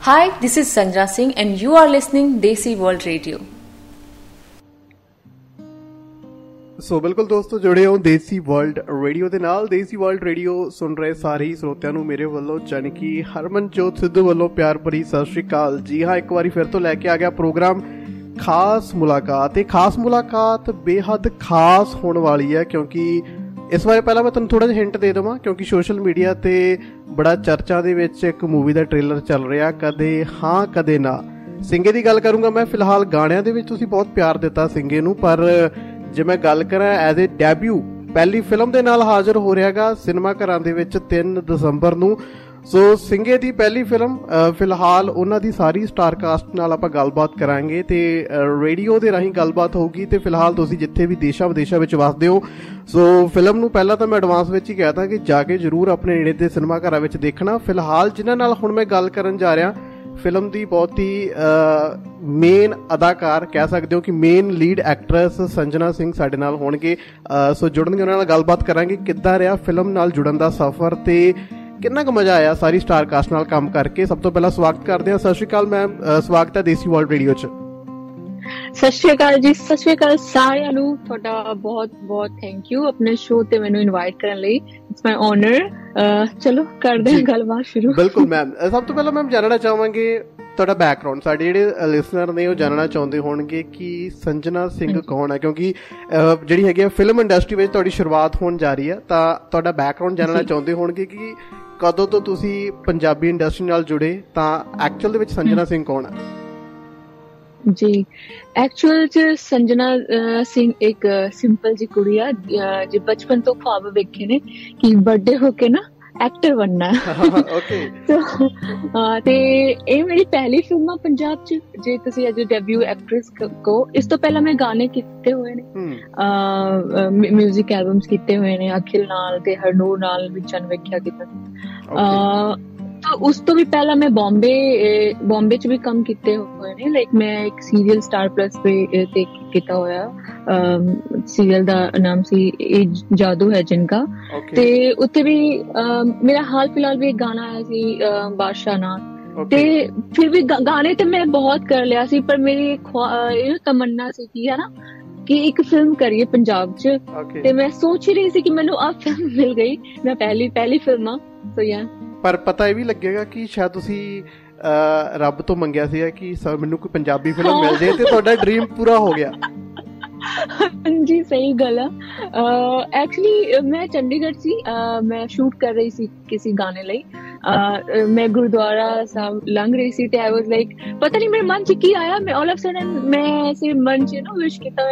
Hi, this is Sanjana Singh and you are listening Desi World Radio. ਸੋ ਬਿਲਕੁਲ ਦੋਸਤੋ ਜੁੜੇ ਹੋ ਦੇਸੀ ਵਰਲਡ ਰੇਡੀਓ ਦੇ ਨਾਲ ਦੇਸੀ ਵਰਲਡ ਰੇਡੀਓ ਸੁਣ ਰਹੇ ਸਾਰੇ ਸਰੋਤਿਆਂ ਨੂੰ ਮੇਰੇ ਵੱਲੋਂ ਜਾਨੀ ਕਿ ਹਰਮਨਜੋਤ ਸਿੱਧੂ ਵੱਲੋਂ ਪਿਆਰ ਭਰੀ ਸਤਿ ਸ਼੍ਰੀ ਅਕਾਲ ਜੀ ਹਾਂ ਇੱਕ ਵਾਰੀ ਫਿਰ ਤੋਂ ਲੈ ਕੇ ਆ ਗਿਆ ਪ੍ਰੋਗਰਾਮ ਖਾਸ ਮੁਲਾਕਾਤ ਇਹ ਖਾਸ ਮੁਲਾਕਾਤ ਬੇਹੱਦ ਖਾਸ ਹੋਣ ਵਾਲੀ ਹੈ ਕਿਉਂਕਿ ਇਸ ਵਾਰ ਪਹਿਲਾਂ ਮੈਂ ਤੁਹਾਨੂੰ ਥੋੜਾ ਜਿਹਾ ਹਿੰਟ ਦੇ ਦਵਾਂ, ਕਿਉਂਕਿ ਸੋਸ਼ਲ ਮੀਡੀਆ ਤੇ ਬੜਾ ਚਰਚਾ ਦੇ ਵਿੱਚ ਇੱਕ ਮੂਵੀ ਦਾ ਟ੍ਰੇਲਰ ਚੱਲ ਰਿਹਾ, ਕਦੇ ਹਾਂ, ਕਦੇ ਨਾ। ਸਿੰਗੇ ਦੀ ਗੱਲ ਕਰੂੰਗਾ ਮੈਂ, ਫਿਲਹਾਲ ਗਾਣਿਆਂ ਦੇ ਵਿੱਚ ਤੁਸੀਂ ਬਹੁਤ ਪਿਆਰ ਦਿੱਤਾ ਸਿੰਗੇ ਨੂੰ, ਪਰ ਜੇ ਮੈਂ ਗੱਲ ਕਰਾਂ ਐਜ਼ ਅ ਡੈਬਿਊ ਪਹਿਲੀ ਫਿਲਮ ਦੇ ਨਾਲ ਹਾਜ਼ਰ ਹੋ ਰਿਹਾਗਾ ਸਿਨੇਮਾ ਘਰਾਂ ਦੇ ਵਿੱਚ 3 ਦਸੰਬਰ ਨੂੰ। ਸੋ ਸਿੰਗੇ ਦੀ ਪਹਿਲੀ ਫਿਲਮ ਫਿਲਹਾਲ ਉਹਨਾਂ ਦੀ ਸਾਰੀ ਸਟਾਰ ਕਾਸਟ ਨਾਲ ਆਪਾਂ ਗੱਲਬਾਤ ਕਰਾਂਗੇ ਤੇ ਰੇਡੀਓ ਦੇ ਰਾਹੀਂ ਗੱਲਬਾਤ ਹੋਊਗੀ ਤੇ ਫਿਲਹਾਲ ਤੁਸੀਂ ਜਿੱਥੇ ਵੀ ਦੇਸ਼ਾਂ ਵਿਦੇਸ਼ਾਂ ਵਿੱਚ ਵਸਦੇ ਹੋ। ਸੋ ਫਿਲਮ ਨੂੰ ਪਹਿਲਾਂ ਤਾਂ ਮੈਂ ਐਡਵਾਂਸ ਵਿੱਚ ਹੀ ਕਹਿਤਾ ਕਿ ਜਾ ਕੇ ਜਰੂਰ ਆਪਣੇ ਨੇੜੇ ਦੇ ਸਿਨੇਮਾ ਘਰਾਂ ਵਿੱਚ ਦੇਖਣਾ। ਫਿਲਹਾਲ ਜਿਨ੍ਹਾਂ ਨਾਲ ਹੁਣ ਮੈਂ ਗੱਲ ਕਰਨ ਜਾ ਰਿਹਾ, ਫਿਲਮ ਦੀ ਬਹੁਤ ਹੀ ਮੇਨ ਅਦਾਕਾਰ ਕਹਿ ਸਕਦੇ ਹੋ ਕਿ main lead actress Sanjana Singh ਸਾਡੇ ਨਾਲ ਹੋਣਗੇ। ਸੋ ਜੁੜਨਗੇ, ਉਹਨਾਂ ਨਾਲ ਗੱਲਬਾਤ ਕਰਾਂਗੇ ਕਿੱਦਾਂ ਰਿਹਾ ਫਿਲਮ ਨਾਲ ਜੁੜਨ ਦਾ ਸਫ਼ਰ ਤੇ ਕਿੰਨਾ ਕੁ ਮਜ਼ਾ ਆਇਆ ਸਾਰੀ ਸਟਾਰ ਕਾਸਟ ਨਾਲ ਕੰਮ ਕਰਕੇ? ਸਭ ਤੋਂ ਪਹਿਲਾਂ ਸਵਾਗਤ ਕਰਦੇ ਹਾਂ। ਸਤਿ ਸ਼੍ਰੀ ਅਕਾਲ ਮੈਮ ਸਵਾਗਤ ਹੈ ਦੇਸੀ ਵਰਲਡ ਰੇਡੀਓ 'ਚ। ਸਤਿ ਸ਼੍ਰੀ ਅਕਾਲ ਜੀ ਸਤਿ ਸ਼੍ਰੀ ਅਕਾਲ ਸਾਰਿਆਂ ਨੂੰ। ਤੁਹਾਡਾ ਬਹੁਤ ਬਹੁਤ ਥੈਂਕ ਯੂ ਆਪਣੇ ਸ਼ੋਅ ਤੇ ਮੈਨੂੰ ਇਨਵਾਈਟ ਕਰਨ ਲਈ। ਇਟਸ ਮਾਈ ਓਨਰ ਚਲੋ ਕਰਦੇ ਹਾਂ ਗੱਲਬਾਤ ਸ਼ੁਰੂ। ਬਿਲਕੁਲ ਮੈਮ ਸਭ ਤੋਂ ਪਹਿਲਾਂ ਮੈਮ ਜਾਣਨਾ ਚਾਹਾਂਗੇ ਤੁਹਾਡਾ ਬੈਕਗ੍ਰਾਉਂਡ ਸਾਡੇ ਜਿਹੜੇ ਲਿਸਨਰ ਨੇ ਉਹ ਜਾਣਨਾ ਚਾਹੁੰਦੇ ਹੋਣਗੇ ਕਿ ਸੰਜਨਾ ਸਿੰਘ ਕੌਣ ਹੈ? ਕਿਉਂਕਿ ਜਿਹੜੀ ਹੈਗੀ ਆ ਫਿਲਮ ਇੰਡਸਟਰੀ ਵਿੱਚ ਤੁਹਾਡੀ ਸ਼ੁਰੂਆਤ ਹੋਣ ਜਾ ਰਹੀ ਹੈ ਤਾਂ ਤੁਹਾਡਾ ਬੈਕਗ੍ਰਾਉਂਡ ਜਾਣਨਾ ਚਾਹੁੰਦੇ ਹੋਣਗੇ ਕਿ ਕਦੋਂ ਤੋਂ ਤੁਸੀਂ ਪੰਜਾਬੀ ਇੰਡਸਟਰੀ ਨਾਲ ਜੁੜੇ ਤਾਂ ਐਕਚੁਅਲ ਦੇ ਵਿੱਚ ਸੰਜਨਾ ਸਿੰਘ ਕੌਣ ਹੈ? ਜੀ ਐਕਚੁਅਲ ਚ ਸੰਜਨਾ ਸਿੰਘ ਇੱਕ ਸਿੰਪਲ ਜੀ ਕੁੜੀ ਆ ਜੇ ਬਚਪਨ ਤੋਂ ਖਾਬ ਵੇਖੇ ਨੇ ਕਿ ਬਰਥਡੇ ਹੋ ਕੇ ਨਾ ਐਕਟਰ ਬਣਨਾ ਓਕੇ ਤੇ ਇਹ ਮੇਰੀ ਪਹਿਲੀ ਫਿਲਮ ਆ ਪੰਜਾਬ ਚ ਜੇ ਤੁਸੀਂ ਅਜੇ ਡੈਬਿਊ ਐਕਟ੍ਰੈਸ ਕੋ ਇਸ ਤੋਂ ਪਹਿਲਾਂ ਮੈਂ ਗਾਣੇ ਕੀਤੇ ਹੋਏ ਨੇ ਅ 뮤직 ਐਲਬਮਸ ਕੀਤੇ ਹੋਏ ਨੇ ਅਖਿਲ ਨਾਲ ਤੇ ਹਰਨੂਰ ਨਾਲ ਵੀ ਚੰਨ ਵੇਖਿਆ ਕੀਤਾ ਅ ਉਸ ਤੋਂ ਵੀ ਪਹਿਲਾਂ ਮੈਂ ਬੰਬੇ ਬੰਬੇ ਚ ਵੀ ਕੰਮ ਕੀਤੇ ਹੋਏ ਨੇ। ਲਾਈਕ ਮੈਂ ਇੱਕ ਸੀਰੀਅਲ ਸਟਾਰ ਪਲੱਸ ਤੇ ਤੇ ਕੀਤਾ ਹੋਇਆ। ਸੀਰੀਅਲ ਦਾ ਨਾਮ ਸੀ ਇਹ ਜਾਦੂ ਹੈ ਜਿੰਕਾ ਤੇ ਉੱਥੇ ਵੀ ਮੇਰਾ ਹਾਲ ਫਿਲਹਾਲ ਵੀ ਇੱਕ ਗਾਣਾ ਆਇਆ ਸੀ ਬਾਦਸ਼ਾਹ ਨਾਲ। ਤੇ ਫਿਰ ਵੀ ਗਾਣੇ ਤੇ ਮੈਂ ਬਹੁਤ ਕਰ ਲਿਆ ਸੀ ਪਰ ਮੇਰੀ ਇਹ ਤਮੰਨਾ ਸੀ ਕਿ ਹੈ ਨਾ? ਕਿ ਇੱਕ ਫਿਲਮ ਕਰੀਏ ਪੰਜਾਬ 'ਚ। ਤੇ ਮੈਂ ਸੋਚ ਰਹੀ ਸੀ ਕਿ ਮੈਨੂੰ ਆ ਫਿਲਮ ਮਿਲ ਗਈ। ਮੈਂ ਪਹਿਲੀ ਪਹਿਲੀ ਫਿਲਮ ਆ ਸੋ ਯਾ ਪਰ ਪਤਾ ਇਹ ਵੀ ਲੱਗੇਗਾ ਕਿ ਸ਼ਾਇਦ ਤੁਸੀਂ ਰੱਬ ਤੋਂ ਮੰਗਿਆ ਸੀਗਾ ਕਿ ਮੈਨੂੰ ਕੋਈ ਪੰਜਾਬੀ ਫਿਲਮ ਮਿਲ ਜੇ ਤੇ ਤੁਹਾਡਾ ਡ੍ਰੀਮ ਪੂਰਾ ਹੋ ਗਿਆ। ਹਾਂਜੀ, ਸਹੀ ਗੱਲ ਆ। ਐਕਚੁਅਲੀ ਮੈਂ ਚੰਡੀਗੜ੍ਹ ਸੀ। ਮੈਂ ਸ਼ੂਟ ਕਰ ਰਹੀ ਸੀ ਕਿਸੇ ਗਾਣੇ ਲਈ। ਮੈਂ ਗੁਰਦੁਆਰਾ ਸਾਹਿਬ ਲੰਘ ਰਹੀ ਸੀ ਤੇ ਆਈ ਵਾਸ ਲਾਈਕ ਪਤਾ ਨਹੀਂ ਮੇਰੇ ਮਨ 'ਚ ਕੀ ਆਇਆ ਮੈਂ ਆਲ ਆਫ ਸਡਨ ਮੈਂ ਐਸੇ ਮਨ 'ਚ ਨਾ ਵਿਸ਼ ਕੀਤਾ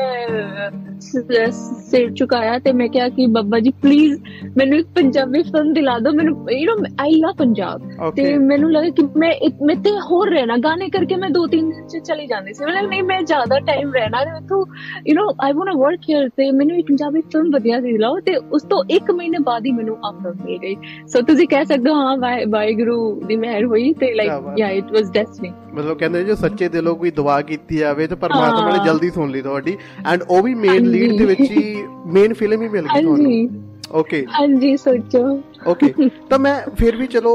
ਸਿਰ ਝੁਕਾਇਆ ਤੇ ਮੈਂ ਕਿਹਾ ਕਿ ਬੱਬਾ ਜੀ ਪਲੀਜ਼ ਮੈਨੂੰ ਇੱਕ ਪੰਜਾਬੀ ਫਿਲਮ ਦਿਲਾ ਦਿਓ ਮੈਨੂੰ you know I love Punjab ਤੇ ਮੈਨੂੰ ਲੱਗਾ ਕਿ ਮੈਂ ਮੈਂ ਤੇ ਹੋਰ ਰਹਿਣਾ ਗਾਣੇ ਕਰਕੇ ਮੈਂ ਦੋ ਤਿੰਨ ਦਿਨ 'ਚ ਚਲੀ ਜਾਂਦੀ ਸੀ ਮੈਂ ਨਹੀਂ ਮੈਂ ਜ਼ਿਆਦਾ ਟਾਈਮ ਰਹਿਣਾ ਤੇ you know I want to work here ਤੇ ਮੈਨੂੰ ਇੱਕ ਪੰਜਾਬੀ ਫਿਲਮ ਵਧੀਆ ਸੀ ਦਿਲਾਓ ਤੇ ਉਸ ਤੋਂ 1 ਮਹੀਨੇ ਬਾਅਦ ਹੀ ਮੈਨੂੰ ਆਫਰ ਮਿਲ ਗਈ ਸੋ ਤੁਸੀਂ ਕਹਿ ਸਕਦੇ ਹੋ ਹਾਂ ਵਾਹਿਗੁਰੂ ਦੀ ਮਿਹਰ ਹੋਈ ਤੇ ਲਾਈਕ ਯਾ ਇਟ ਵਾਸ ਡੈਸਟਨੀ ਮਤਲਬ ਕਹਿੰਦੇ ਜੇ ਸੱਚੇ ਦਿਲੋਂ ਕੋਈ ਦੁਆ ਕੀਤੀ ਜਾਵੇ ਤੇ ਪਰਮਾਤਮਾ ਨੇ ਜਲਦੀ ਸੁਣ ਲਈ ਤੁਹਾਡੀ। ਐਂਡ ਉਹ ਵੀ ਮੇਨ ਲੀਡ ਦੇ ਵਿੱਚ ਹੀ ਮੇਨ ਫਿਲਮ ਹੀ ਮਿਲ ਗਈ ਤੁਹਾਨੂੰ। ਓਕੇ ਹਾਂਜੀ ਸੋਚੋ। ਓਕੇ ਤਾਂ ਮੈਂ ਫਿਰ ਵੀ ਚਲੋ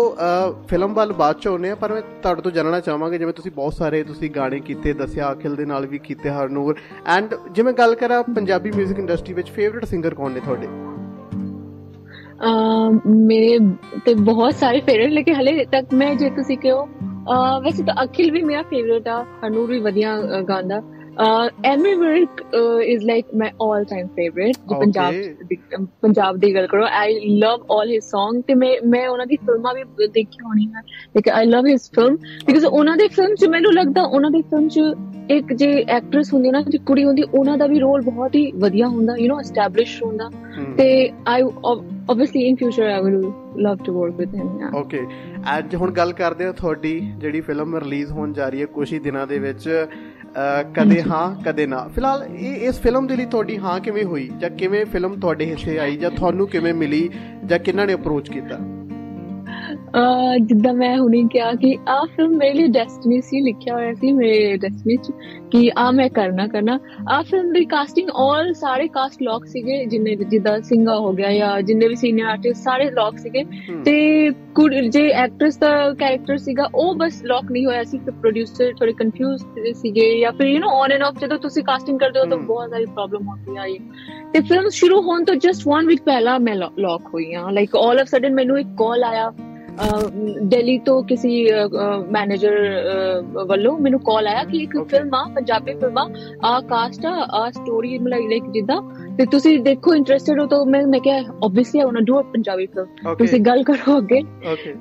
ਫਿਲਮ ਵੱਲ ਬਾਅਦ ਚ ਆਉਨੇ ਆ ਪਰ ਮੈਂ ਤੁਹਾਡੇ ਤੋਂ ਜਾਣਨਾ ਚਾਹਾਂਗਾ ਜਿਵੇਂ ਤੁਸੀਂ ਬਹੁਤ ਸਾਰੇ ਤੁਸੀਂ ਗਾਣੇ ਕੀਤੇ ਦੱਸਿਆ ਅਖਿਲ ਦੇ ਨਾਲ ਵੀ ਕੀਤੇ ਹਰਨੂਰ। ਐਂਡ ਜਿਵੇਂ ਗੱਲ ਕਰਾਂ ਪੰਜਾਬੀ 뮤직 ਇੰਡਸਟਰੀ ਵਿੱਚ ਫੇਵਰਿਟ ਸਿੰਗਰ ਕੌਣ ਨੇ ਤੁਹਾਡੇ? ਮੇਰੇ ਤੇ ਬਹੁਤ ਸਾਰੇ ਫੇਵਰਿਟ ਲੇਕਿਨ ਹਲੇ ਤੱਕ ਮੈਂ, ਜੇ ਤੁਸੀਂ ਕਿਹੋ ਵੈਸੇ ਤਾਂ ਅਖਿਲ ਵੀ ਮੇਰਾ ਫੇਵਰਿਟ ਆ, ਹਨੂਰ ਵੀ ਵਧੀਆ ਗਾਉਂਦਾ। Ammy Virk is like my all time favourite ਜੋ ਪੰਜਾਬ ਪੰਜਾਬ ਦੀ ਗੱਲ ਕਰੋ I love all his Song. ਤੇ ਮੈਂ ਮੈਂ ਉਹਨਾਂ ਦੀ ਫਿਲਮਾਂ ਵੀ ਦੇਖੀ ਹੋਣੀ ਹੈ like I love his film because ਉਹਨਾਂ ਦੇ ਫਿਲਮ ਚ ਮੈਨੂੰ ਲੱਗਦਾ ਉਹਨਾਂ ਦੀ ਫਿਲਮ ਚ ਇੱਕ ਜੇ ਐਕਟਰੈਸ ਹੁੰਦੀ ਨਾ ਜੇ ਕੁੜੀ ਹੁੰਦੀ ਉਹਨਾਂ ਦਾ ਵੀ ਰੋਲ ਬਹੁਤ ਹੀ ਵਧੀਆ ਹੁੰਦਾ ਯੂ نو ਐਸਟੈਬਲਿਸ਼ ਹੁੰਦਾ ਤੇ I obviously in future I will love to work with him okay ਅੱਜ ਹੁਣ ਗੱਲ ਕਰਦੇ ਹਾਂ ਤੁਹਾਡੀ ਜਿਹੜੀ ਫਿਲਮ ਰਿਲੀਜ਼ ਹੋਣ ਜਾ ਰਹੀ ਹੈ ਕੁਝ ਹੀ ਦਿਨਾਂ ਦੇ ਵਿੱਚ ਕਦੇ ਹਾਂ, ਕਦੇ ਨਾ। ਫਿਲਹਾਲ ਇਹ ਇਸ ਫਿਲਮ ਦੇ ਲਈ ਤੁਹਾਡੀ ਹਾਂ ਕਿਵੇਂ ਹੋਈ? ਜਾਂ ਕਿਵੇਂ ਫਿਲਮ ਤੁਹਾਡੇ ਹਿੱਸੇ ਆਈ? ਜਾਂ ਤੁਹਾਨੂੰ ਕਿਵੇਂ ਮਿਲੀ? ਜਾਂ ਕਿੰਨਾਂ ਨੇ ਅਪਰੋਚ ਕੀਤਾ? ਜਿੱਦਾਂ ਮੈਂ ਹੁਣੇ ਕਿਹਾ ਕਿ ਆ ਫਿਲਮ ਮੇਰੇ ਲਈ ਡੈਸਟੀਨੀ ਸੀ ਲਿਖਿਆ ਹੋਇਆ ਸੀ ਮੇਰੇ ਡੈਸਟੀਨੀ ਚ ਕਿ ਆ ਮੈਂ ਕਰਨਾ ਕਰਨਾ। ਆ ਫਿਲਮ ਦੀ ਕਾਸਟਿੰਗ ਆਲ ਸਾਰੇ ਕਾਸਟ ਲੌਕ ਸੀਗੇ ਜਿੰਨੇ ਜਿੱਦਾਂ ਸਿੰਘਾ ਹੋ ਗਿਆ ਜਾਂ ਜਿੰਨੇ ਵੀ ਸੀਨੀਅਰ ਆਰਟਿਸਟ ਸਾਰੇ ਲੌਕ ਸੀਗੇ। ਤੇ ਜੇ ਐਕਟਰਸ ਦਾ ਕੈਰੈਕਟਰ ਸੀਗਾ ਉਹ ਬਸ ਲੌਕ ਨਹੀਂ ਹੋਇਆ ਸੀ ਤੇ ਪ੍ਰੋਡਿਊਸਰ ਥੋੜੇ ਕਨਫਿਊਜ਼ ਸੀਗੇ ਜਾਂ ਫਿਰ you know on and off ਜਦੋਂ ਤੁਸੀਂ ਕਾਸਟਿੰਗ ਕਰਦੇ ਹੋ ਤਾਂ ਬਹੁਤ ਸਾਰੀ ਪ੍ਰੋਬਲਮ ਹੁੰਦੀ ਆ। ਤੇ ਫਿਲਮ ਸ਼ੁਰੂ ਹੋਣ ਤੋਂ ਜਸਟ 1 ਵੀਕ ਪਹਿਲਾਂ ਮੈਂ ਲੌਕ ਹੋਈ ਆ ਲਾਈਕ ਆਲ ਆਫ ਸਡਨ ਮੈਨੂੰ ਇੱਕ ਕਾਲ ਆਇਆ। ਦਿੱਲੀ ਤੋਂ ਕਿਸੇ ਮੈਨੇਜਰ ਵੱਲੋਂ ਮੈਨੂੰ ਕਾਲ ਆਇਆ ਕਿ ਇੱਕ ਫਿਲਮ ਆ ਪੰਜਾਬੀ ਫਿਲਮ ਆ। ਕਾਸਟ ਆ ਸਟੋਰੀ ਮਤਲਬ ਲਾਈਕ ਜਿੱਦਾਂ ਤੇ ਤੁਸੀਂ ਦੇਖੋ ਇੰਟਰਸਟਿਡ ਹੋ ਤਾਂ ਮੈਂ ਮੈਂ ਕਿਹਾ obviously I want do a Punjabi film ਤੁਸੀਂ ਗੱਲ ਕਰੋ ਅੱਗੇ।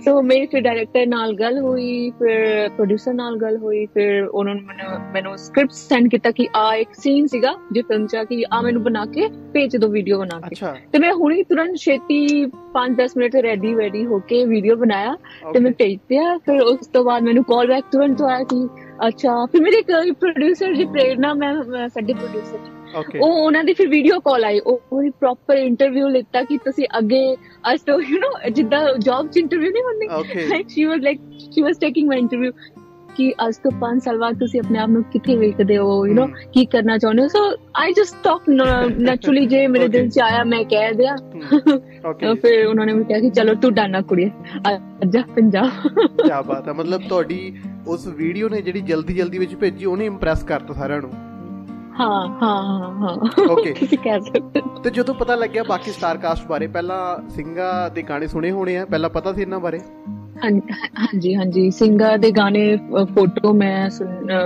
ਸੋ ਮੇਰੀ ਫਿਰ ਡਾਇਰੈਕਟਰ ਨਾਲ ਗੱਲ ਹੋਈ ਫਿਰ ਪ੍ਰੋਡਿਊਸਰ ਨਾਲ ਗੱਲ ਹੋਈ ਫਿਰ ਉਹਨਾਂ ਨੇ ਮੈਨੂੰ ਮੈਨੂੰ ਸਕ੍ਰਿਪਟ ਸੈਂਡ ਕੀਤਾ ਕਿ ਆ ਇੱਕ ਸੀਨ ਸੀਗਾ ਜੇ ਫਿਲਮ ਚ ਕਿ ਆ ਮੈਨੂੰ ਬਣਾ ਕੇ ਭੇਜ ਦਿਓ ਵੀਡੀਓ ਬਣਾ ਕੇ। ਤੇ ਮੈਂ ਹੁਣੇ ਤੁਰੰਤ ਛੇਤੀ 5-10 ਮਿੰਟ ਰੈਡੀ ਵੈਡੀ ਹੋ ਕੇ ਵੀਡੀਓ ਬਣਾਇਆ ਤੇ ਮੈਂ ਭੇਜਿਆ ਫਿਰ ਉਸ ਤੋਂ ਬਾਅਦ ਮੈਨੂੰ ਕਾਲ ਬੈਕ ਤੁਰੰਤ ਆਇਆ ਕਿ ਅੱਛਾ ਫਿਰ ਮੇਰੇ ਪ੍ਰੋਡਿਊਸਰ ਜੀ ਪ੍ਰੇਰਣਾ ਮੈਂ ਸਾਡੇ ਪ੍ਰੋਡਿਊਸਰ ਉਹ ਉਹਨਾਂ ਦੀ ਫਿਰ ਵੀਡੀਓ ਕਾਲ ਆਈ ਉਹ ਪੂਰੀ ਪ੍ਰੋਪਰ ਇੰਟਰਵਿਊ ਲਿੱਤਾ ਕਿ ਤੁਸੀਂ ਅੱਗੇ ਅਸ ਤੋਂ ਯੂ نو ਜਿੱਦਾਂ ਜੌਬ ਚ ਇੰਟਰਵਿਊ ਨਹੀਂ ਹੁੰਦੀ like she was like she was taking my interview ਕਿ ਅੱਜ ਤੋਂ 5 ਸਾਲ ਬਾਅਦ ਤੁਸੀਂ ਆਪਣੇ ਆਪ ਨੂੰ ਕਿੱਥੇ ਵੇਖਦੇ ਹੋ ਯੂ نو ਕੀ ਕਰਨਾ ਚਾਹੁੰਦੇ ਹੋ so I just talk naturally ਜੇ ਮੇਰੇ ਦਿਲ ਚ ਆਇਆ ਮੈਂ ਕਹਿ ਦਿਆ ਓਕੇ ਫਿਰ ਉਹਨਾਂ ਨੇ ਮੈਨੂੰ ਕਿਹਾ ਕਿ ਚਲੋ ਤੂੰ ਡਾਨਾ ਕੁੜੀ ਅੱਜਾ ਪੰਜਾਬ ਕੀ ਬਾਤ ਹੈ ਮਤਲਬ ਤੁਹਾਡੀ ਉਸ ਵੀਡੀਓ ਨੇ ਜਿਹੜੀ ਜਲਦੀ ਜਲਦੀ ਵਿੱਚ ਭੇਜੀ ਉਹਨੇ ਇੰਪ੍ਰੈਸ ਕਰਤਾ ਸਾਰਿਆਂ ਨੂੰ ਹਾਂ ਹਾਂ ਹਾਂ ਓਕੇ ਤੁਸੀਂ ਕਹਿ ਸਕਦੇ ਤੇ ਜਦੋਂ ਪਤਾ ਲੱਗਿਆ ਬਾਕੀ ਸਟਾਰ ਕਾਸਟ ਬਾਰੇ ਪਹਿਲਾਂ ਸਿੰਘਾ ਦੇ ਗਾਣੇ ਸੁਣੇ ਹੋਣੇ ਆ ਪਹਿਲਾਂ ਪਤਾ ਸੀ ਇਹਨਾਂ ਬਾਰੇ? ਹਾਂਜੀ ਹਾਂਜੀ। ਸਿੰਗਾ ਦੇ ਗਾਣੇ ਫੋਟੋ ਮੈਂ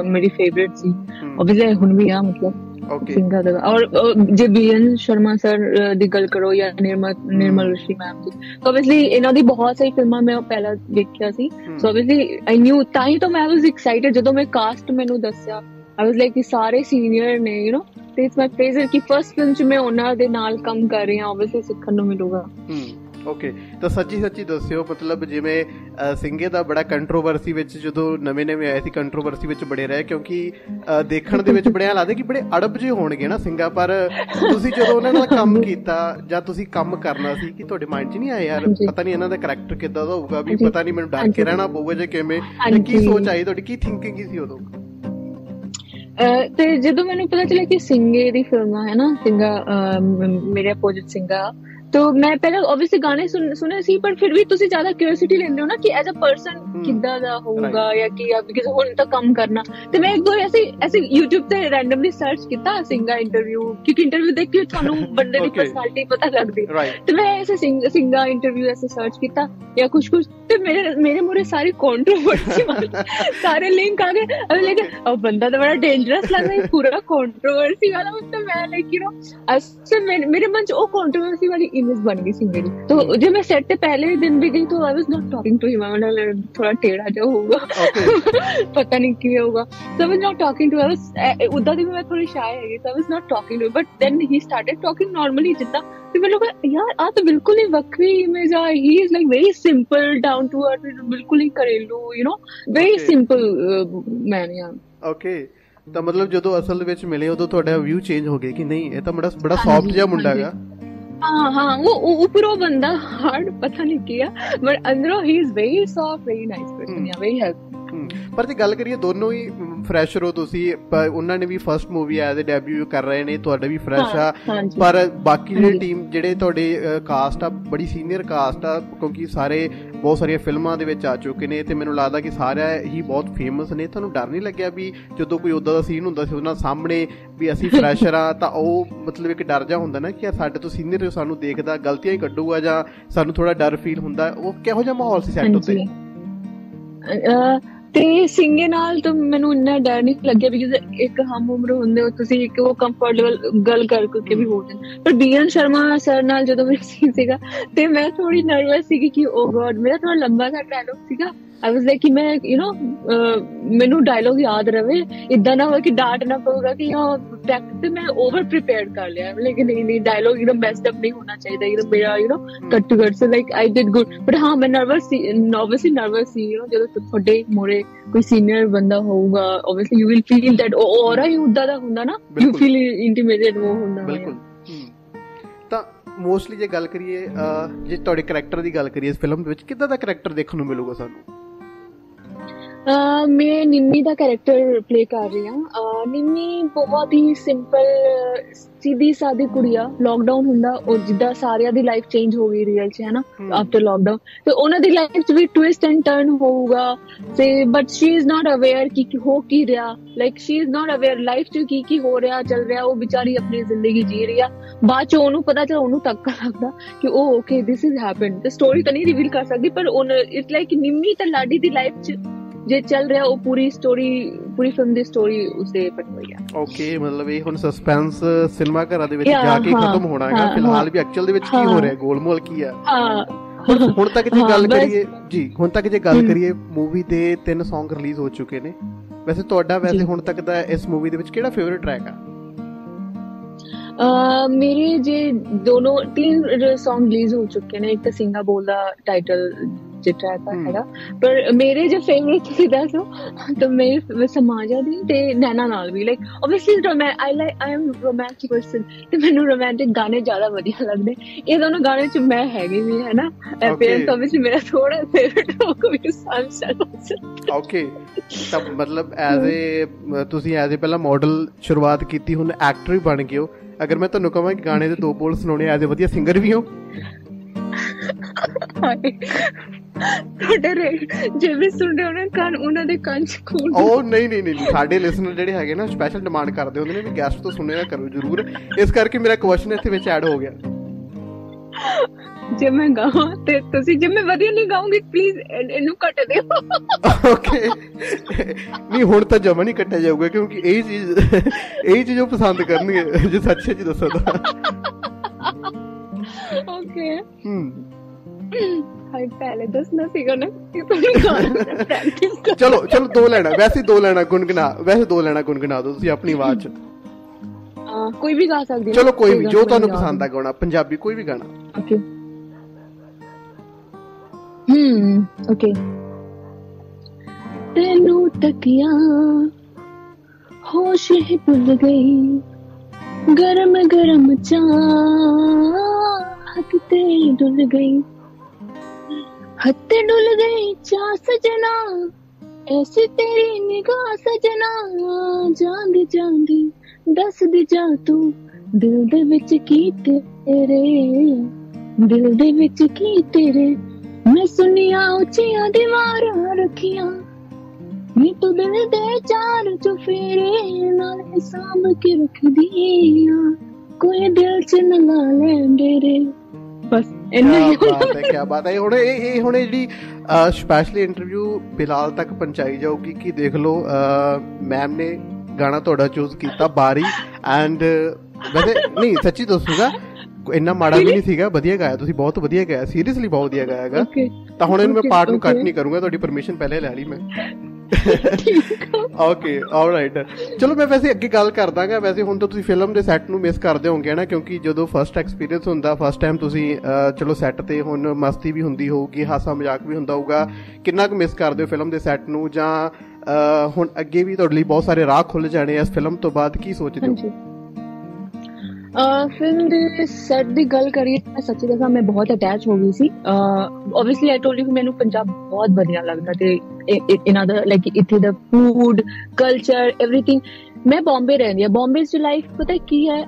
ਮੇਰੀ ਫੇਵਰਿਟ ਸੀ। ਆਬਵੀਅਸਲੀ ਹੁਣ ਵੀ ਆ ਮਤਲਬ ਓਕੇ ਸਿੰਗਾ ਦਾ। ਔਰ ਜੇ ਬੀਐਨ ਸ਼ਰਮਾ ਸਰ ਦੀ ਗੱਲ ਕਰੋ ਜਾਂ ਨਿਰਮਲ ਨਿਰਮਲ ਰਿਸ਼ੀ ਮੈਮ ਦੀ। ਸੋ ਆਬਵੀਅਸਲੀ ਇਹਨਾਂ ਦੀ ਬਹੁਤ ਸਾਰੀ ਫਿਲਮਾਂ ਮੈਂ ਪਹਿਲਾਂ ਦੇਖਿਆ ਸੀ। ਸੋ ਆਬਵੀਅਸਲੀ ਆਈ ਨਿਊ ਤਾਂ ਹੀ ਤਾਂ ਮੈਂ ਵਾਸ ਐਕਸਾਈਟਡ ਜਦੋਂ ਮੈਂ ਕਾਸਟ ਮੈਨੂੰ ਦੱਸਿਆ। ਆਈ ਵਾਸ ਲਾਈਕ ਸਾਰੇ ਸੀਨੀਅਰ ਨੇ ਯੂ نو ਤੇ ਇਟਸ ਮਾਈ ਪਲੇਜ਼ਰ ਕਿ ਫਰਸਟ ਫਿਲਮ ਚ ਮੈਂ ਉਹਨਾਂ ਦੇ ਨਾਲ ਕੰਮ ਕਰ ਰਹੀ ਹਾਂ ਆਬਵੀਅਸਲੀ ਸਿੱਖਣ ਨੂੰ ਮਿਲੂਗਾ ਓਕੇ ਤਾਂ ਸੱਚੀ ਸੱਚੀ ਦੱਸਿਓ ਮਤਲਬ ਜਿਵੇਂ ਸਿੰਘੇ ਦਾ ਬੜਾ ਕੰਟਰੋਵਰਸੀ ਵਿੱਚ ਜਦੋਂ ਨਵੇਂ ਨਵੇਂ ਆਏ ਸੀ ਕੰਟਰੋਵਰਸੀ ਵਿੱਚ ਬੜੇ ਰਹੇ ਕਿਉਂਕਿ ਦੇਖਣ ਦੇ ਵਿੱਚ ਬੜਿਆ ਲੱਗਦਾ ਕਿ ਬੜੇ ਅੜਬ ਜੇ ਹੋਣਗੇ ਨਾ ਸਿੰਘਾ ਪਰ ਤੁਸੀਂ ਜਦੋਂ ਉਹਨਾਂ ਨਾਲ ਕੰਮ ਕੀਤਾ ਜਾਂ ਤੁਸੀਂ ਕੰਮ ਕਰਨਾ ਸੀ ਕਿ ਤੁਹਾਡੇ ਮਾਈਂਡ 'ਚ ਨਹੀਂ ਆਇਆ ਯਾਰ ਪਤਾ ਨਹੀਂ ਇਹਨਾਂ ਦਾ ਕੈਰੈਕਟਰ ਕਿੱਦਾਂ ਦਾ ਹੋਊਗਾ ਵੀ ਪਤਾ ਨਹੀਂ ਮੈਨੂੰ ਡਰ ਕੇ ਰਹਿਣਾ ਪਊਗਾ ਜੇ ਕਿਵੇਂ ਕੀ ਸੋਚ ਆਈ ਤੁਹਾਡੀ ਕੀ ਥਿੰਕਿੰਗ ਸੀ ਉਦੋਂ ਤੇ ਜਦੋਂ ਮੈਨੂੰ ਪਤਾ ਚੱਲਿਆ ਕਿ ਸਿੰਘੇ ਦੀ ਫਿਲਮ, ਹੈ ਨਾ ਸਿੰਘਾ ਮੇਰੇ ਅਪੋਜਿਟ ਸਿੰਘਾ तो मैं पहले ऑब्वियसली गाने सुन सुने सी पर फिर भी ਤੁਸੀਂ ਜ਼ਿਆਦਾ ਕਿਉਰਿਓਸਿਟੀ ਲੈਂਦੇ ਹੋ ਨਾ ਕਿ ਐਜ਼ ਅ ਪਰਸਨ ਕਿੱਦਾਂ ਦਾ ਹੋਊਗਾ ਜਾਂ ਕੀ ਬਿਕਾਜ਼ ਹੁਣ ਤਾਂ ਕੰਮ ਕਰਨਾ ਤੇ ਮੈਂ ਇੱਕ ਦੋ ਐਸੇ ਐਸੇ YouTube ਤੇ ਰੈਂਡਮਲੀ ਸਰਚ ਕੀਤਾ ਸਿੰਗਾ ਇੰਟਰਵਿਊ ਕਿਉਂਕਿ ਇੰਟਰਵਿਊ ਦੇਖ ਕੇ ਤੁਹਾਨੂੰ ਬੰਦੇ ਦੀ ਪਰਸਨੈਲਿਟੀ ਪਤਾ ਲੱਗਦੀ ਤੇ ਮੈਂ ਐਸੇ ਸਿੰਗਾ ਇੰਟਰਵਿਊ ਐਸੇ ਸਰਚ ਕੀਤਾ ਜਾਂ ਕੁਝ ਕੁਝ ਤੇ ਮੇਰੇ ਮੇਰੇ ਮੂਰੇ ਸਾਰੀ ਕੰਟਰੋਵਰਸੀ ਵਾਲੇ ਸਾਰੇ ਲਿੰਕ ਆ ਗਏ ਅਬ ਲੇਕਿਨ ਉਹ ਬੰਦਾ ਤਾਂ ਬੜਾ ਡੇਂਜਰਸ ਲੱਗ ਰਿਹਾ ਪੂਰਾ ਕੰਟਰੋਵਰਸੀ ਵਾਲਾ ਮਤਲਬ ਮੈਂ ਲਾਈਕ ਯੂ نو ਅਸਲ ਮੇਰੇ ਮਨ ਚ ਉਹ ਕੰਟਰੋਵਰਸੀ ਵਾਲੀ इमेज बन गई थी मेरी तो जब मैं सेट पे पहले दिन भी गई तो I was not talking to him मैं थोड़ा टेढ़ा जो होगा पता नहीं क्यों होगा so I was not talking to I was उदा भी मैं थोड़ी शाय है so I was not talking to but then he started talking normally जितना फिर मैं लोग यार आ तो बिल्कुल ही वक्री image uh he is like very simple down to earth बिल्कुल ही घरेलू you know very simple man यार ओके ਤਾਂ ਮਤਲਬ ਜਦੋਂ ਅਸਲ ਵਿੱਚ ਮਿਲੇ ਉਦੋਂ ਤੁਹਾਡਾ ਵਿਊ ਚੇਂਜ ਹੋ ਗਿਆ ਕਿ ਨਹੀਂ ਇਹ ਤਾਂ ਬੜਾ ਬੜਾ ਸੌਫਟ ਜਿਹਾ ਮੁੰਡਾ ਹੈਗਾ हाँ हाँ वो ऊपर वो बंदा हार्ड पता नहीं किया but अंदरों he is very soft very nice person या वेरी हेल्प ਪਰ ਜੇ ਗੱਲ ਕਰੀਏ ਦੋਨੋਂ ਹੀ ਫਰੈਸ਼ਰ ਹੋ ਤੁਸੀਂ ਉਹਨਾਂ ਨੇ ਵੀ first movie as a debut ਕਰ ਰਹੇ ਨੇ ਤੁਹਾਡਾ ਵੀ ਫਰੈਸ਼ ਆ ਪਰ ਬਾਕੀ ਜਿਹੜੀ ਟੀਮ ਜਿਹੜੇ ਤੁਹਾਡੇ ਕਾਸਟ ਆ ਬੜੀ ਸੀਨੀਅਰ ਕਾਸਟ ਆ ਕਿਉਂਕਿ ਸਾਰੇ ਬਹੁਤ ਸਾਰੀਆਂ ਫਿਲਮਾਂ ਦੇ ਵਿੱਚ ਆ ਚੁੱਕੇ ਨੇ ਤੇ ਮੈਨੂੰ ਲੱਗਦਾ ਕਿ ਸਾਰੇ ਹੀ ਬਹੁਤ ਫੇਮਸ ਨੇ। ਤੁਹਾਨੂੰ ਡਰ ਨਹੀਂ ਲੱਗਿਆ ਵੀ ਜਦੋਂ ਕੋਈ ਉਦਾਂ ਦਾ ਸੀਨ ਹੁੰਦਾ ਸੀ ਉਹਨਾਂ ਸਾਹਮਣੇ ਵੀ ਅਸੀਂ ਫਰੈਸ਼ਰ ਆ ਤਾਂ ਉਹ ਮਤਲਬ ਇੱਕ ਡਰ ਜਾ ਹੁੰਦਾ ਨਾ ਕਿ ਸਾਡੇ ਤੋਂ ਸੀਨੀਅਰ ਸਾਨੂੰ ਦੇਖਦਾ ਗਲਤੀਆਂ ਹੀ ਕੱਢੂਗਾ ਜਾਂ ਸਾਨੂੰ ਥੋੜਾ ਡਰ ਫੀਲ ਹੁੰਦਾ। ਉਹ ਕਿਹੋ ਜਿਹਾ ਮਾਹੌਲ ਸੀ ਸੈੱਟ ਉੱਤੇ? ਤੇ ਸਿੰਗੇ ਨਾਲ ਤਾਂ ਮੈਨੂੰ ਇੰਨਾ ਡਰ ਨਹੀਂ ਲੱਗਿਆ ਬਿਕਾਜ਼ ਇੱਕ ਹਮ ਉਮਰ ਹੁੰਦੇ ਹੋ ਤੁਸੀਂ ਇੱਕ ਉਹ ਕੰਫਰਟ ਲੈਵਲ ਗੱਲ ਕਰ ਕੇ ਵੀ ਹੋ ਜਾਂਦੇ ਪਰ ਬੀਐਨ ਸ਼ਰਮਾ ਸਰ ਨਾਲ ਜਦੋਂ ਮੇਰਾ ਸੀਨ ਸੀਗਾ, ਤੇ ਮੈਂ ਥੋੜੀ ਨਰਵਸ ਸੀ ਕਿ oh ਓ ਗॉड ਮੇਰਾ ਥੋੜਾ ਲੰਬਾ ਸਾ ਡਾਇਲੌਗ ਸੀਗਾ। ਆਈ ਵਾਸ ਲਾਈਕ ਕਿ ਮੈਂ ਯੂ نو ਮੈਨੂੰ ਡਾਇਲੌਗ ਯਾਦ ਰਵੇ ਇਦਾਂ ਨਾ ਹੋਵੇ ਕਿ ਡਾਟ ਨਾ ਪਊਗਾ ਕਿ ਹਾਂ ਪ੍ਰੈਕਟਿਸ ਤੇ ਮੈਂ ਓਵਰ ਪ੍ਰੀਪੇਅਰਡ ਕਰ ਲਿਆ ਲੇਕਿਨ ਨਹੀਂ ਨਹੀਂ ਡਾਇਲੌਗ ਇਹਦਾ ਬੈਸਟ ਅਪ ਨਹੀਂ ਹੋਣਾ ਚਾਹੀਦਾ ਇਹਦਾ ਮੇਰਾ you know cut to cut so like I did good but ਹਾਂ ਮੈਂ ਨਰਵਸ ਸੀ ਨਰਵਸਲੀ ਨਰਵਸ ਸੀ ਯੂ نو ਜਦੋਂ ਤੁਹਾਡੇ ਮੋਰੇ ਕੋਈ ਸੀਨੀਅਰ ਬੰਦਾ ਹੋਊਗਾ obviously you will feel that aura ਹੀ ਉਦਾਂ ਦਾ ਹੁੰਦਾ ਨਾ ਯੂ ਫੀਲ ਇੰਟੀਮੀਡੇਟ ਉਹ ਹੁੰਦਾ ਬਿਲਕੁਲ ਤਾਂ ਮੋਸਟਲੀ ਜੇ ਗੱਲ ਕਰੀਏ ਜੇ ਤੁਹਾਡੇ ਕੈਰੈਕਟਰ ਦੀ ਗੱਲ ਕਰੀਏ ਇਸ ਫਿਲਮ ਦੇ ਵਿੱਚ ਕਿੱਦਾਂ ਦਾ ਕੈਰੈਕਟਰ ਦੇਖਣ ਨੂੰ ਮਿਲੂਗਾ ਸਾਨੂੰ ਮੈਂ ਨਿੰਮੀ ਦਾ ਕੈਰੈਕਟਰ ਪਲੇ ਕਰ ਰਹੀ ਹਾਂ। ਨਿੰਮੀ ਬਹੁਤ ਹੀ ਸਿੰਪਲ ਸਿੱਧੀ ਸਾਦੀ ਕੁੜੀ ਆ। ਲੋਕਡਾਊਨ ਹੁੰਦਾ ਉਹ ਜਿੱਦਾਂ ਸਾਰਿਆਂ ਦੀ ਲਾਈਫ ਚੇਂਜ ਹੋ ਗਈ ਰੀਅਲ 'ਚ ਹੈ ਨਾ ਆਫਟਰ ਲੋਕਡਾਊਨ ਤੇ ਉਹਨਾਂ ਦੀ ਲਾਈਫ 'ਚ ਵੀ ਟਵਿਸਟ ਐਂਡ ਟਰਨ ਹੋਊਗਾ। ਤੇ but she is not aware ਕਿ ਹੋ ਕੀ ਰਿਹਾ। Like she is not aware life 'ਚ ਕੀ ਕੀ ਹੋ ਰਿਹਾ ਚੱਲ ਰਿਹਾ। ਉਹ ਵਿਚਾਰੀ ਆਪਣੀ ਜ਼ਿੰਦਗੀ ਜੀ ਰਹੀ ਆ। ਬਾਅਦ 'ਚ ਉਹਨੂੰ ਪਤਾ ਚੱਲ ਉਹਨੂੰ ਤੱਕ ਲੱਗਦਾ ਕਿ ਉਹ ਓਕੇ ਥਿਸ ਇਜ਼ ਹੈਪਨ ਤੇ ਸਟੋਰੀ ਤਾਂ ਨਹੀਂ ਰਿਵੀਲ ਕਰ ਸਕਦੀ ਪਰ ਉਹ ਇਟਸ ਲਾਈਕ ਨਿੰਮੀ ਤੇ ਲਾਡੀ ਦੀ ਲਾਈਫ 'ਚ ਜੇ ਚੱਲ ਰਿਹਾ ਉਹ ਪੂਰੀ ਸਟੋਰੀ ਪੂਰੀ ਫਿਲਮ ਦੀ ਸਟੋਰੀ ਉਸੇ ਪਰ ਹੋਈ ਆ। ਓਕੇ ਮਤਲਬ ਇਹ ਹੁਣ ਸਸਪੈਂਸ ਸਿਨੇਮਾ ਘਰਾਂ ਦੇ ਵਿੱਚ ਜਾ ਕੇ ਖਤਮ ਹੋਣਾ ਹੈਗਾ। ਫਿਲਹਾਲ ਵੀ ਐਕਚੁਅਲ ਦੇ ਵਿੱਚ ਕੀ ਹੋ ਰਿਹਾ ਗੋਲਮੋਲ ਕੀ ਆ? ਹਾਂ। ਹੁਣ ਤੱਕ ਜੇ ਗੱਲ ਕਰੀਏ ਜੀ ਹੁਣ ਤੱਕ ਜੇ ਗੱਲ ਕਰੀਏ ਮੂਵੀ ਦੇ ਤਿੰਨ Song ਰਿਲੀਜ਼ ਹੋ ਚੁੱਕੇ ਨੇ। ਵੈਸੇ ਤੁਹਾਡਾ ਵੈਸੇ ਹੁਣ ਤੱਕ ਦਾ ਇਸ ਮੂਵੀ ਦੇ ਵਿੱਚ ਕਿਹੜਾ ਫੇਵਰਿਟ ਟਰੈਕ ਆ? ਮੇਰੇ ਜੇ ਦੋਨੋਂ ਤਿੰਨ Song ਰਿਲੀਜ਼ ਹੋ ਚੁੱਕੇ ਨੇ। ਇੱਕ ਤਾਂ ਸਿੰਗਾ ਬੋਲ ਦਾ ਟਾਈਟਲ ਜਿੱਟਾ ਹੈਗਾ। ਪਰ ਮੇਰੇ ਜੋ ਫੇਵਰਿਟ ਸੀ ਦੱਸੋ ਤਾਂ ਮੈਂ ਸਮਾਜਾ ਦੀ ਤੇ ਨੈਨਾ ਨਾਲ ਵੀ like obviously roman I like I am romantic person ਤੇ ਮੈਨੂੰ ਰੋਮਾਂਟਿਕ ਗਾਣੇ ਜ਼ਿਆਦਾ ਵਧੀਆ ਲੱਗਦੇ। ਇਹ ਦੋਨੋਂ ਗਾਣੇ ਚ ਮੈਂ ਹੈਗੀ ਵੀ ਹੈ ਨਾ ਫਿਰ ਤਾਂ ਆਬਵੀਅਸਲੀ ਮੇਰਾ ਥੋੜਾ ਫੇਵਰਿਟ ਹੋ ਕੋਈ ਸਨਸ਼ਾਈਨ ਓਕੇ ਤਾਂ ਮਤਲਬ ਐਜ਼ ਅ ਤੁਸੀਂ ਐਜ਼ ਅ ਪਹਿਲਾਂ ਮਾਡਲ ਸ਼ੁਰੂਆਤ ਕੀਤੀ ਹੁਣ ਐਕਟਰ ਵੀ ਬਣ ਗਏ ਹੋ। ਅਗਰ ਮੈਂ ਤੁਹਾਨੂੰ ਕਹਾਂ ਕਿ ਗਾਣੇ ਦੇ ਦੋ ਬੋਲ ਸੁਣਾਉਣੇ ਐਜ਼ ਅ ਵਧੀਆ ਸਿੰਗਰ ਵੀ ਹੋ। ਤੁਹਾਡੇ ਜੇ ਵੀ ਸੁਣਦੇ ਉਹਨਾਂ ਕੰਨ ਉਹਨਾਂ ਦੇ ਕੰਨ ਚ ਖੂਨ ਉਹ ਨਹੀਂ ਨਹੀਂ ਨਹੀਂ ਸਾਡੇ ਲਿਸਨਰ ਜਿਹੜੇ ਹੈਗੇ ਨਾ ਸਪੈਸ਼ਲ ਡਿਮਾਂਡ ਕਰਦੇ ਹੁੰਦੇ ਨੇ ਵੀ ਗੈਸਟ ਤੋਂ ਸੁਣਿਆ ਕਰੋ ਜ਼ਰੂਰ। ਇਸ ਕਰਕੇ ਮੇਰਾ ਕੁਐਸਚਨ ਇੱਥੇ ਵਿੱਚ ਐਡ ਹੋ ਗਿਆ। ਜੇ ਮੈਂ ਗਾਵਾਂ ਤੇ ਤੁਸੀਂ ਜੇ ਮੈਂ ਵਧੀਆ ਨਹੀਂ ਗਾਉਂਗੀ ਪਲੀਜ਼ ਇਹਨੂੰ ਕੱਟ ਦਿਓ। ਓਕੇ ਨਹੀਂ ਹੁਣ ਤਾਂ ਜਮਾ ਨਹੀਂ ਕੱਟਿਆ ਜਾਊਗਾ ਕਿਉਂਕਿ ਇਹ ਚੀਜ਼ ਇਹ ਚੀਜ਼ ਉਹ ਪਸੰਦ ਕਰਨਗੇ ਜੇ ਸੱਚ ਸੱਚ ਦੱਸਾਂ ਤਾਂ। ਓਕੇ ਹੂੰ। ਹਾਈ ਪਹਿਲੇ ਦੱਸਣਾ ਸੀਗਾ ਨਾ ਕਿ ਤੁਸੀਂ ਗਾਣਾ ਪ੍ਰੈਕਟਿਸ ਕਰ। ਚਲੋ ਚਲੋ ਦੋ ਲੈਣਾ ਵੈਸੇ ਦੋ ਲੈਣਾ ਗੁੰਗਣਾ ਵੈਸੇ ਦੋ ਲੈਣਾ ਗੁੰਗਣਾ ਦੋ ਤੁਸੀਂ ਆਪਣੀ ਆਵਾਜ਼ ਚ। ਕੋਈ ਵੀ ਗਾ ਸਕਦੇ ਚਲੋ ਕੋਈ ਵੀ ਜੋ ਤੁਹਾਨੂੰ ਪਸੰਦ ਆ ਗਾਣਾ। ਪੰਜਾਬੀ ਕੋਈ ਵੀ ਗਾਣਾ। ਓਕੇ ਹਮ ਓਕੇ ਤੈਨੂੰ ਤਕਿਆ ਹੋਸ਼ ਹੀ ਭੁੱਲ ਗਈ। ਗਰਮ ਗਰਮ ਚਾਹ ਹੱਥ ਤੇ ਡੁੱਲ ਗਈ। हत्ते डुल गई चा सजना ऐसी तेरी निगाह सजना ਜਾਂਦੀ ਜਾਂਦੀ ਦੱਸ ਦੇ ਜਾ ਤੂੰ ਦਿਲ ਦੇ ਵਿੱਚ ਕੀ ਤੇਰੇ ਦਿਲ ਦੇ ਵਿੱਚ ਕੀ ਤੇਰੇ ਮੈਂ ਸੁਣੀਆਂ ਉੱਚੀਆਂ ਦੀਵਾਰਾਂ ਰੱਖੀਆਂ ਮੈਂ ਤੂੰ ਦਿਲ ਦੇ ਚਾਰ ਚੁਫੇਰੇ ਨਾਲ ਹਿਸਾਬ ਕੇ ਰੱਖਦੀ ਆ ਕੋਈ ਦਿਲ ਚ ਨਾ ਲਾ ਲੈ ਡੇਰੇ ਬਸ ਇੰਨਾ ਬਾਤ ਹੈ ਕੀ ਬਾਤ ਹੈ। ਹੁਣ ਇਹ ਇਹ ਹੁਣ ਜਿਹੜੀ ਸਪੈਸ਼ਲੀ ਇੰਟਰਵਿਊ ਬਿਲਾਲ ਤੱਕ ਪਹੁੰਚਾਈ ਜਾਊਗੀ ਕਿ ਦੇਖ ਲਓ ਮੈਮ ਨੇ ਗਾਣਾ ਤੁਹਾਡਾ ਚੂਜ਼ ਕੀਤਾ ਬਾਰੀ। ਐਂਡ ਵੈਸੇ ਨਹੀਂ ਸੱਚੀ ਦੱਸੂਗਾ ਇੰਨਾ ਮਾੜਾ ਵੀ ਨਹੀਂ ਸੀਗਾ ਵਧੀਆ ਗਾਇਆ। ਤੁਸੀਂ ਬਹੁਤ ਵਧੀਆ ਗਾਇਆ ਸੀਰੀਅਸਲੀ ਬਹੁਤ ਵਧੀਆ ਗਾਇਆਗਾ ਤਾਂ ਹੁਣ ਇਹਨੂੰ ਮੈਂ ਪਾਰਟ ਨੂੰ ਕੱਟ ਨਹੀਂ ਕਰੂੰਗਾ ਤੁਹਾਡੀ ਪਰਮਿਸ਼ਨ ਪਹਿਲੇ ਲੈ ਲਈ ਮੈਂ। ਓਕੇ ਆਲਰਾਈਟ ਚਲੋ ਮੈਂ ਵੈਸੇ ਅੱਗੇ ਗੱਲ ਕਰਦਾਗਾ ਵੈਸੇ ਹੁਣ ਤਾਂ ਤੁਸੀਂ ਫਿਲਮ ਦੇ ਸੈੱਟ ਨੂੰ ਮਿਸ ਕਰਦੇ ਹੋਵੋਗੇ ਨਾ ਕਿਉਂਕਿ ਜਦੋਂ ਫਰਸਟ ਐਕਸਪੀਰੀਅੰਸ ਹੁੰਦਾ ਫਰਸਟ ਟਾਈਮ ਤੁਸੀਂ ਚਲੋ ਸੈੱਟ ਤੇ ਹੁਣ ਮਸਤੀ ਵੀ ਹੁੰਦੀ ਹੋਊਗੀ, ਹਾਸਾ ਮਜ਼ਾਕ ਵੀ ਹੁੰਦਾ ਹੋਊਗਾ। ਕਿੰਨਾ ਕੁ ਮਿਸ ਕਰਦੇ ਹੋ ਫਿਲਮ ਦੇ ਸੈੱਟ ਨੂੰ ਜਾਂ ਹੁਣ ਅੱਗੇ ਵੀ ਤੁਹਾਡੇ ਲਈ ਬਹੁਤ ਸਾਰੇ ਰਾਹ ਖੁੱਲ ਜਾਣੇ ਇਸ ਫਿਲਮ ਤੋਂ ਬਾਅਦ, ਕੀ ਸੋਚਦੇ ਹੋ? ਫਿਲਮ ਦੇ ਸੈਟ ਦੀ ਗੱਲ ਕਰੀਏ ਮੈਂ ਸੱਚੀ ਦੱਸਾਂ ਮੈਂ ਬਹੁਤ ਅਟੈਚ ਹੋ ਗਈ ਸੀ ਆਬਵੀਅਸਲੀ ਆਈ ਟੋਲਡ ਯੂ ਮੈਨੂੰ ਪੰਜਾਬ ਬਹੁਤ ਵਧੀਆ ਲੱਗਦਾ ਤੇ ਇਨ ਅਦਰ ਲਾਈਕ ਇੱਥੇ ਦਾ ਫੂਡ ਕਲਚਰ एवरीथिंग ਮੈਂ ਬੰਬੇ ਰਹਿੰਦੀ ਆ ਬੰਬੇ ਦੀ ਲਾਈਫ ਪਤਾ ਕੀ ਹੈ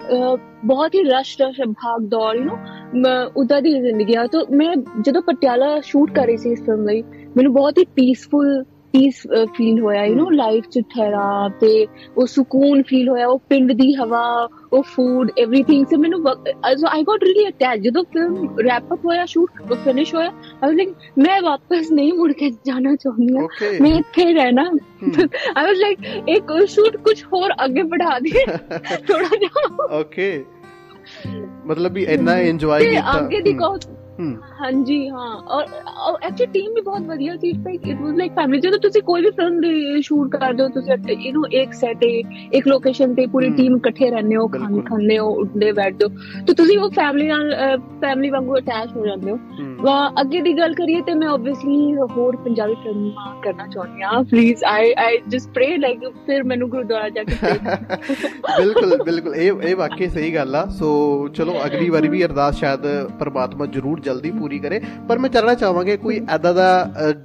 ਬਹੁਤ ਹੀ ਰਸ਼ ਰਸ਼ ਭਾਗ ਦੌੜ ਯੂ نو ਉਦਾਂ ਦੀ ਜ਼ਿੰਦਗੀ ਆ ਤਾਂ ਮੈਂ ਜਦੋਂ ਪਟਿਆਲਾ ਸ਼ੂਟ ਕਰ ਰਹੀ ਸੀ ਇਸ ਫਿਲਮ ਲਈ ਮੈਨੂੰ ਬਹੁਤ ਹੀ ਪੀਸਫੁਲ पीस फील uh, होया यू नो लाइफ च ते वो सुकून फील होया वो पिंड दी हवा वो फ़ूड एवरीथिंग से मैंने so I got really attach जब फ़िल्म रैप अप होया शूट फिनिश होया आई वाज लाइक मैं वापस नहीं मुड़ के जाना चाहूँगी okay. मैं इथे रहना। आई वाज लाइक एक शूट कुछ और आगे बढ़ा दिए। थोड़ा जाओ। Okay okay. मतलब भी इतना एंजॉय किया आगे दिखाओ hmm. ਹਾਂਜੀ ਹਾਂ। ਔਰ ਐਕਚੁਅਲੀ ਟੀਮ ਵੀ ਬਹੁਤ ਵਧੀਆ ਸੀ। It it was like family ਜਦੋਂ ਤੁਸੀਂ ਕੋਈ ਵੀ ਫਿਲਮ ਸ਼ੂਟ ਕਰਦੇ ਹੋ ਤੁਸੀਂ ਯੂ نو ਇੱਕ ਸੈਟ ਤੇ ਇੱਕ ਲੋਕੇਸ਼ਨ ਤੇ ਪੂਰੀ ਟੀਮ ਇਕੱਠੇ ਰਹਿੰਦੇ ਹੋ ਖਾਣ ਖਾਂਦੇ ਹੋ ਉੱਠਦੇ ਬੈਠਦੇ ਹੋ। ਤੇ ਤੁਸੀਂ ਉਹ ਫੈਮਿਲੀ ਨਾਲ ਫੈਮਿਲੀ ਵਾਂਗੂ ਅਟੈਚ ਹੋ ਜਾਂਦੇ ਹੋ। ਅੱਗੇ ਦੀ ਗੱਲ ਕਰੀਏ ਤੇ ਮੈਂ ਆਬਵੀਅਸਲੀ ਹੋਰ ਪੰਜਾਬੀ ਫਿਲਮਾਂ ਕਰਨਾ ਚਾਹੁੰਦੀ ਹਾਂ। Please I I just pray like ਫਿਰ ਮੈਨੂੰ ਗੁਰਦੁਆਰਾ ਜਾ ਕੇ ਬਿਲਕੁਲ ਬਿਲਕੁਲ। ਇਹ ਇਹ ਵਾਕਈ ਸਹੀ ਗੱਲ ਆ। ਸੋ ਚਲੋ ਅਗਲੀ ਵਾਰੀ ਵੀ ਅਰਦਾਸ ਸ਼ਾਇਦ ਪਰਮਾਤਮਾ ਜ਼ਰੂਰ ਜਲਦੀ ਪੂਰੀ ਕਰੇ। ਪਰ ਮੈਂ ਚਾਹਣਾ ਚਾਹਾਂਗੇ ਕੋਈ ਐਦਾ ਦਾ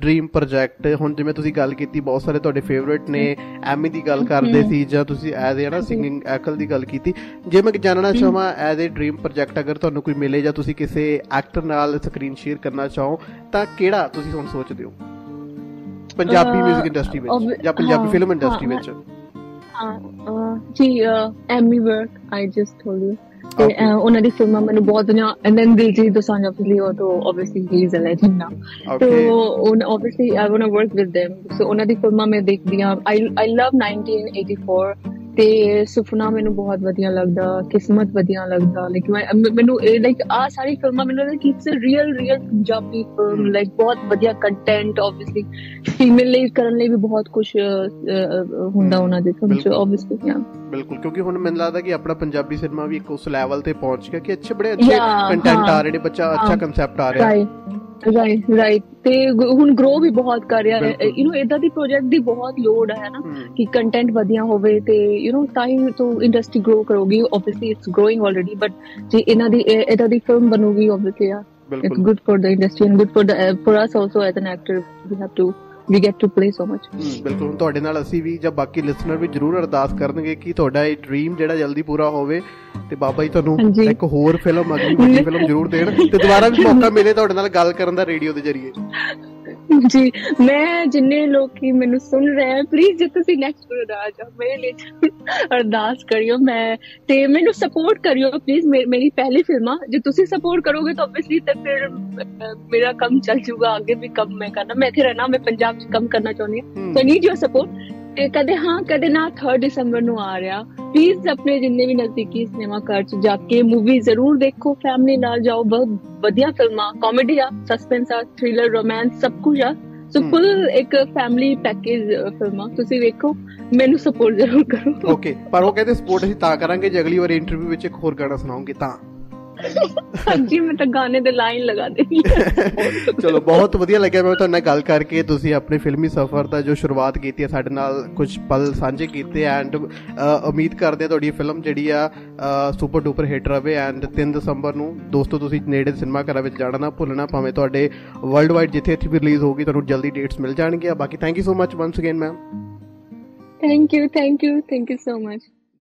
ਡ੍ਰੀਮ ਪ੍ਰੋਜੈਕਟ ਹੁਣ ਜਿਵੇਂ ਤੁਸੀਂ ਗੱਲ ਕੀਤੀ ਬਹੁਤ ਸਾਰੇ ਤੁਹਾਡੇ ਫੇਵਰਿਟ ਨੇ ਐਮੀ ਦੀ ਗੱਲ ਕਰਦੇ ਸੀ ਜਾਂ ਤੁਸੀਂ ਐਜ਼ ਏ ਨਾ ਸਿੰਗਿੰਗ ਐਕਲ ਦੀ ਗੱਲ ਕੀਤੀ। ਜੇ ਮੈਂ ਜਾਣਨਾ ਚਾਹਾਂ ਐਜ਼ ਏ ਡ੍ਰੀਮ ਪ੍ਰੋਜੈਕਟ ਅਗਰ ਤੁਹਾਨੂੰ ਕੋਈ ਮਿਲੇ ਜਾਂ ਤੁਸੀਂ ਕਿਸੇ ਐਕਟਰ ਨਾਲ ਸਕਰੀਨ ਸ਼ੇਅਰ ਕਰਨਾ ਚਾਹੋ ਤਾਂ ਕਿਹੜਾ ਤੁਸੀਂ ਹੁਣ ਸੋਚਦੇ ਹੋ? ਪੰਜਾਬੀ 뮤직 ਇੰਡਸਟਰੀ ਵਿੱਚ ਜਾਂ ਪੰਜਾਬੀ ਫਿਲਮ ਇੰਡਸਟਰੀ ਵਿੱਚ? ਹਾਂ ਜੀ Ammy Virk I just told you ਤੇ ਉਹਨਾਂ ਦੀ ਫਿਲਮਾਂ ਮੈਨੂੰ ਬਹੁਤ ਵਧੀਆ and then Diljit Dosanjh obviously ਉਹ ਤਾਂ ਆਬਵੀਅਸਲੀ ਹੀ ਇਜ਼ ਅ ਲੈਜੈਂਡ ਨਾਓ ਤੇ ਉਹ obviously I want to work with them. So ਉਹਨਾਂ ਦੀ ਫਿਲਮਾਂ ਮੈਂ ਦੇਖਦੀ ਆ ਆਈ ਆਈ ਲਵ 1984 ਤੇ ਸੁਪਨਾ ਮੈਨੂੰ ਬਹੁਤ ਵਧੀਆ ਲੱਗਦਾ ਕਿਸਮਤ ਵਧੀਆ ਲੱਗਦਾ ਲਾਈਕ ਮੈਨੂੰ ਇਹ ਲਾਈਕ ਆ ਸਾਰੀ ਫਿਲਮਾਂ ਮੈਨੂੰ ਲੱਗਦਾ ਕਿ it's a real real Punjabi film like ਬਹੁਤ ਵਧੀਆ ਕੰਟੈਂਟ ਆਬਵੀਅਸਲੀ ਫੀਮੇਲ ਲਈ ਕਰਨ ਲਈ ਵੀ ਬਹੁਤ ਕੁਝ ਹੁੰਦਾ ਉਹਨਾਂ ਦੇ ਫਿਲਮ ਚ ਆਬਵੀਅਸਲੀ ਯਾ ਬਿਲਕੁਲ ਕਿਉਂਕਿ ਹੁਣ ਮੈਨੂੰ ਲੱਗਦਾ ਕਿ ਆਪਣਾ ਪੰਜਾਬੀ ਸਿਨੇਮਾ ਵੀ ਇੱਕ ਉਸ ਲੈਵਲ ਤੇ ਪਹੁੰਚ ਗਿਆ ਕਿ ਅੱਛੇ ਬੜੇ ਅੱਛੇ ਕੰਟੈਂਟ ਆ ਰਹੇ ਨੇ ਬੱਚਾ ਅੱਛਾ ਕਨਸੈਪਟ ਆ ਰਿਹਾ। ਹੈ ਰਾਈਟ ਰਾਈਟ ਤੇ ਹੁਣ ਗਰੋ ਵੀ ਬਹੁਤ ਕਰ ਰਿਹਾ ਹੈ। ਯੂ نو ਇਦਾਂ ਦੀ ਪ੍ਰੋਜੈਕਟ ਦੀ ਬਹੁਤ ਲੋਡ ਹੈ ਨਾ? ਕਿ ਕੰਟੈਂਟ ਵਧੀਆ ਹੋਵੇ ਤੇ ਯੂ نو ਤਾਂ ਹੀ ਤੋਂ industry grow ਕਰੋਗੀ। Obviously it's growing already but ਜੇ ਇਹਨਾਂ ਦੀ ਇਦਾਂ ਦੀ ਫਿਲਮ ਬਣੂਗੀ obviously uh it's good for the industry and good for the for us also as an actor we have to we get to play so much ਬਿਲਕੁਲ। ਤੁਹਾਡੇ ਨਾਲ ਅਸੀਂ ਵੀ ਜਾਂ ਬਾਕੀ ਲਿਸਨਰ ਵੀ ਜਰੂਰ ਅਰਦਾਸ ਕਰਨਗੇ ਕਿ ਤੁਹਾਡਾ ਇਹ ਡ੍ਰੀਮ ਜਿਹੜਾ ਜਲਦੀ ਪੂਰਾ ਹੋਵੇ। ਤੇ ਬਾਬਾ ਜੀ ਤੁਹਾਨੂੰ ਇੱਕ ਹੋਰ ਫਿਲਮ ਅਗਲੀ ਵੱਡੀ ਫਿਲਮ ਜਰੂਰ ਦੇਣ। ਤੇ ਦੁਬਾਰਾ ਵੀ ਮੌਕਾ ਮਿਲੇ ਤੁਹਾਡੇ ਨਾਲ ਗੱਲ ਕਰਨ ਦਾ ਰੇਡੀਓ ਦੇ ਜ਼ਰੀਏ। ਜੀ ਮੈਂ ਜਿੰਨੇ ਲੋਕੀ ਮੈਨੂੰ ਸੁਣ ਰਹੇ ਹਨ ਪਲੀਜ਼ ਜੇ ਤੁਸੀਂ ਨੈਕਸਟ ਵੀਡੀਓ ਆ ਮੇਰੇ ਲਈ ਅਰਦਾਸ ਕਰਿਓ ਮੈਂ ਤੇ ਮੈਨੂੰ ਸਪੋਰਟ ਕਰਿਓ ਪਲੀਜ਼ ਮੇਰੀ ਪਹਿਲੀ ਫਿਲਮ ਜੇ ਤੁਸੀਂ ਸਪੋਰਟ ਕਰੋਗੇ ਤਾਂ ਆਬਵੀਅਸਲੀ ਤਾਂ ਫਿਰ ਮੇਰਾ ਕੰਮ ਚੱਲ ਜੂਗਾ ਅੱਗੇ ਵੀ ਕੰਮ ਮੈਂ ਕਰਨਾ ਮੈਂ ਇੱਥੇ ਰਹਿਣਾ ਮੈਂ ਪੰਜਾਬ 'ਚ ਕੰਮ ਕਰਨਾ ਚਾਹੁੰਦੀ ਹਾਂ। ਸੋ ਨੀਡ ਯੂਰ ਸਪੋਰਟ ਤੇ ਕਦੇ ਹਾਂ ਕਦੇ ਨਾ 3 ਦਸੰਬਰ ਨੂੰ ਆ ਰਿਹਾ। ਪਲੀਜ਼ ਆਪਣੇ ਜਿੰਨੇ ਵੀ ਨਜ਼ਦੀਕੀ ਸਿਨੇਮਾ ਘਰ ਚ ਜਾ ਕੇ ਮੂਵੀ ਜ਼ਰੂਰ ਦੇਖੋ ਫੈਮਿਲੀ ਨਾਲ ਜਾਓ ਬਹੁਤ ਵਧੀਆ ਫਿਲਮਾਂ ਕਾਮੇਡੀ ਆ ਸਸਪੈਂਸ ਆ ਥ੍ਰਿਲਰ ਰੋਮਾਂਸ ਸਭ ਕੁਝ ਆ। ਸੋ ਫੁੱਲ ਇੱਕ ਫੈਮਿਲੀ ਪੈਕੇਜ ਫਿਲਮਾਂ ਤੁਸੀਂ ਵੇਖੋ ਮੈਨੂੰ ਸਪੋਰਟ ਜ਼ਰੂਰ ਕਰੋ। ਓਕੇ ਪਰ ਉਹ ਕਹਿੰਦੇ ਸਪੋਰਟ ਅਸੀਂ ਤਾਂ ਕਰਾਂਗੇ ਜੇ ਅਗਲੀ ਵਾਰ ਇੰਟਰਵਿਊ ਵਿੱਚ ਇੱਕ ਹੋਰ ਗਾਣਾ ਸੁਣਾਉਂਗੇ ਤਾਂ। ਹਾਂਜੀ ਮੈਂ ਤਾਂ ਗਾਣੇ ਦੇ ਲਾਈਨ ਲਗਾ ਦੇਣੀ ਚਲੋ ਬਹੁਤ ਵਧੀਆ ਲੱਗਿਆ ਮੈਂ ਤੁਹਾਡੇ ਨਾਲ ਗੱਲ ਕਰਕੇ। ਤੁਸੀਂ ਆਪਣੇ ਫਿਲਮੀ ਸਫ਼ਰ ਦਾ ਜੋ ਸ਼ੁਰੂਆਤ ਕੀਤੀ ਹੈ ਸਾਡੇ ਨਾਲ ਕੁਝ ਪਲ ਸਾਂਝੇ ਕੀਤੇ ਐਂਡ ਉਮੀਦ ਕਰਦੇ ਹਾਂ ਤੁਹਾਡੀ ਫਿਲਮ ਜਿਹੜੀ ਆ ਸੁਪਰ ਡੂਪਰ ਹਿੱਟ ਰਵੇ ਐਂਡ 3 ਦਸੰਬਰ ਨੂੰ ਦੋਸਤੋ ਤੁਸੀਂ ਨੇੜੇ ਸਿਨੇਮਾ ਘਰਾਂ ਵਿੱਚ ਜਾਣਾ ਨਾ ਭੁੱਲਣਾ ਭਾਵੇਂ ਤੁਹਾਡੇ ਵਰਲਡ ਵਾਈਡ ਜਿੱਥੇ ਇੱਥੇ ਵੀ ਰਿਲੀਜ਼ ਹੋਗੀ ਤੁਹਾਨੂੰ ਜਲਦੀ ਡੇਟਸ ਮਿਲ ਜਾਣਗੀਆਂ। ਬਾਕੀ thank you so much once again ma'am thank you thank you thank you so much